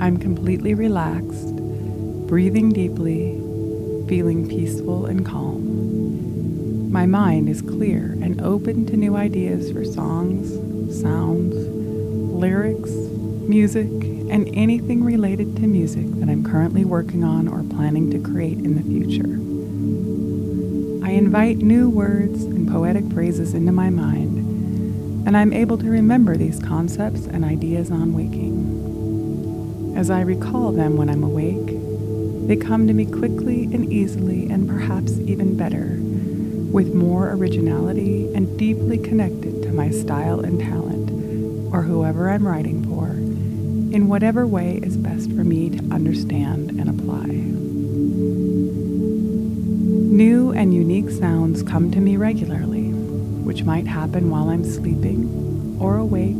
I'm completely relaxed, breathing deeply, feeling peaceful and calm. My mind is clear and open to new ideas for songs, sounds, lyrics, music, and anything related to music that I'm currently working on or planning to create in the future. I invite new words and poetic phrases into my mind, and I'm able to remember these concepts and ideas on waking. As I recall them when I'm awake, they come to me quickly and easily, and perhaps even better, with more originality and deeply connected to my style and talent, or whoever I'm writing for, in whatever way is best for me to understand and apply. New and unique sounds come to me regularly, which might happen while I'm sleeping, or awake,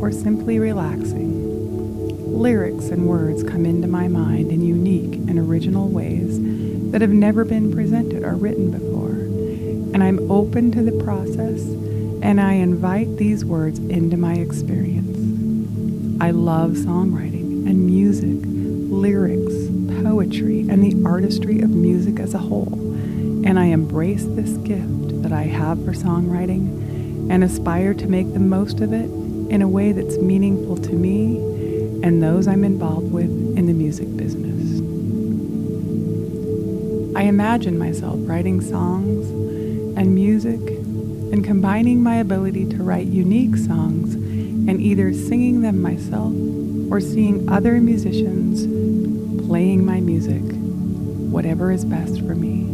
or simply relaxing. Lyrics and words come into my mind in unique and original ways that have never been presented or written before, and I'm open to the process and I invite these words into my experience. I love songwriting and music, lyrics, poetry, and the artistry of music as a whole, and I embrace this gift that I have for songwriting and aspire to make the most of it in a way that's meaningful to me and those I'm involved with in the music business. I imagine myself writing songs and music and combining my ability to write unique songs and either singing them myself or seeing other musicians playing my music, whatever is best for me.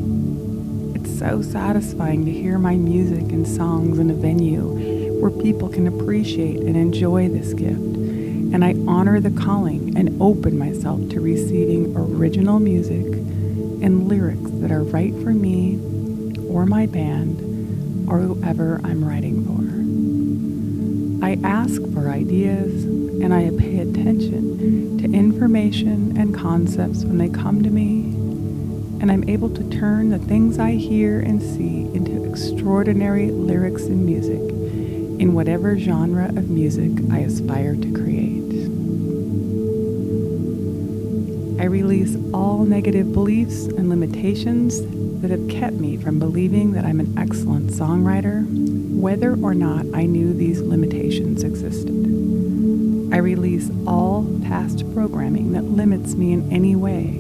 It's so satisfying to hear my music and songs in a venue where people can appreciate and enjoy this gift. And I honor the calling and open myself to receiving original music and lyrics that are right for me or my band or whoever I'm writing for. I ask for ideas and I pay attention to information and concepts when they come to me, and I'm able to turn the things I hear and see into extraordinary lyrics and music in whatever genre of music I aspire to create. I release all negative beliefs and limitations that have kept me from believing that I'm an excellent songwriter, whether or not I knew these limitations existed. I release all past programming that limits me in any way.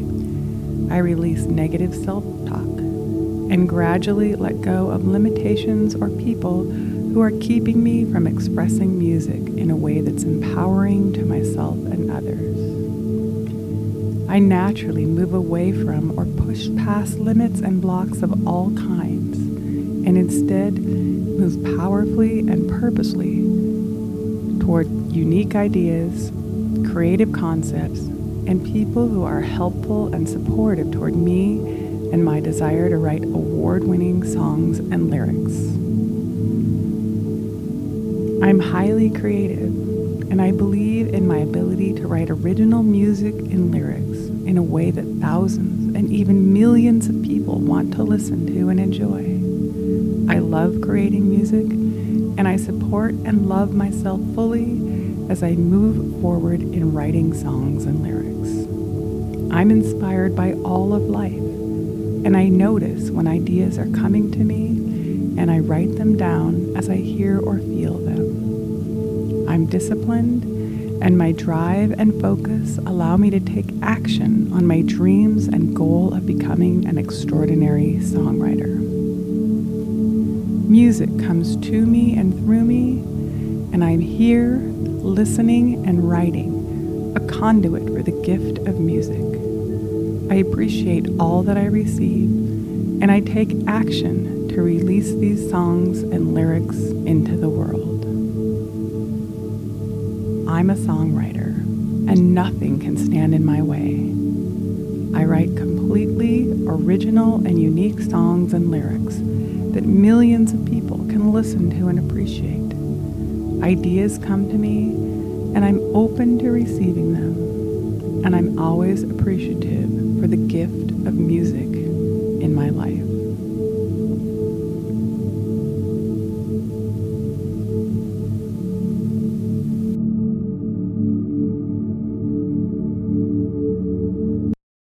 I release negative self talk and gradually let go of limitations or people who are keeping me from expressing music in a way that's empowering to myself and others. I naturally move away from or push past limits and blocks of all kinds, and instead move powerfully and purposely toward unique ideas, creative concepts, and people who are helpful and supportive toward me and my desire to write award winning songs and lyrics. I'm highly creative and I believe in my ability to write original music and lyrics in a way that thousands and even millions of people want to listen to and enjoy. I love creating music, and I support and love myself fully as I move forward in writing songs and lyrics. I'm inspired by all of life, and I notice when ideas are coming to me, and I write them down as I hear or feel them. Disciplined, and my drive and focus allow me to take action on my dreams and goal of becoming an extraordinary songwriter. Music comes to me and through me, and I'm here listening and writing, a conduit for the gift of music. I appreciate all that I receive, and I take action to release these songs and lyrics I'm a songwriter, and nothing can stand in my way. I write completely original and unique songs and lyrics that millions of people can listen to and appreciate. Ideas come to me, and I'm open to receiving them, and I'm always appreciative for the gift of music in my life.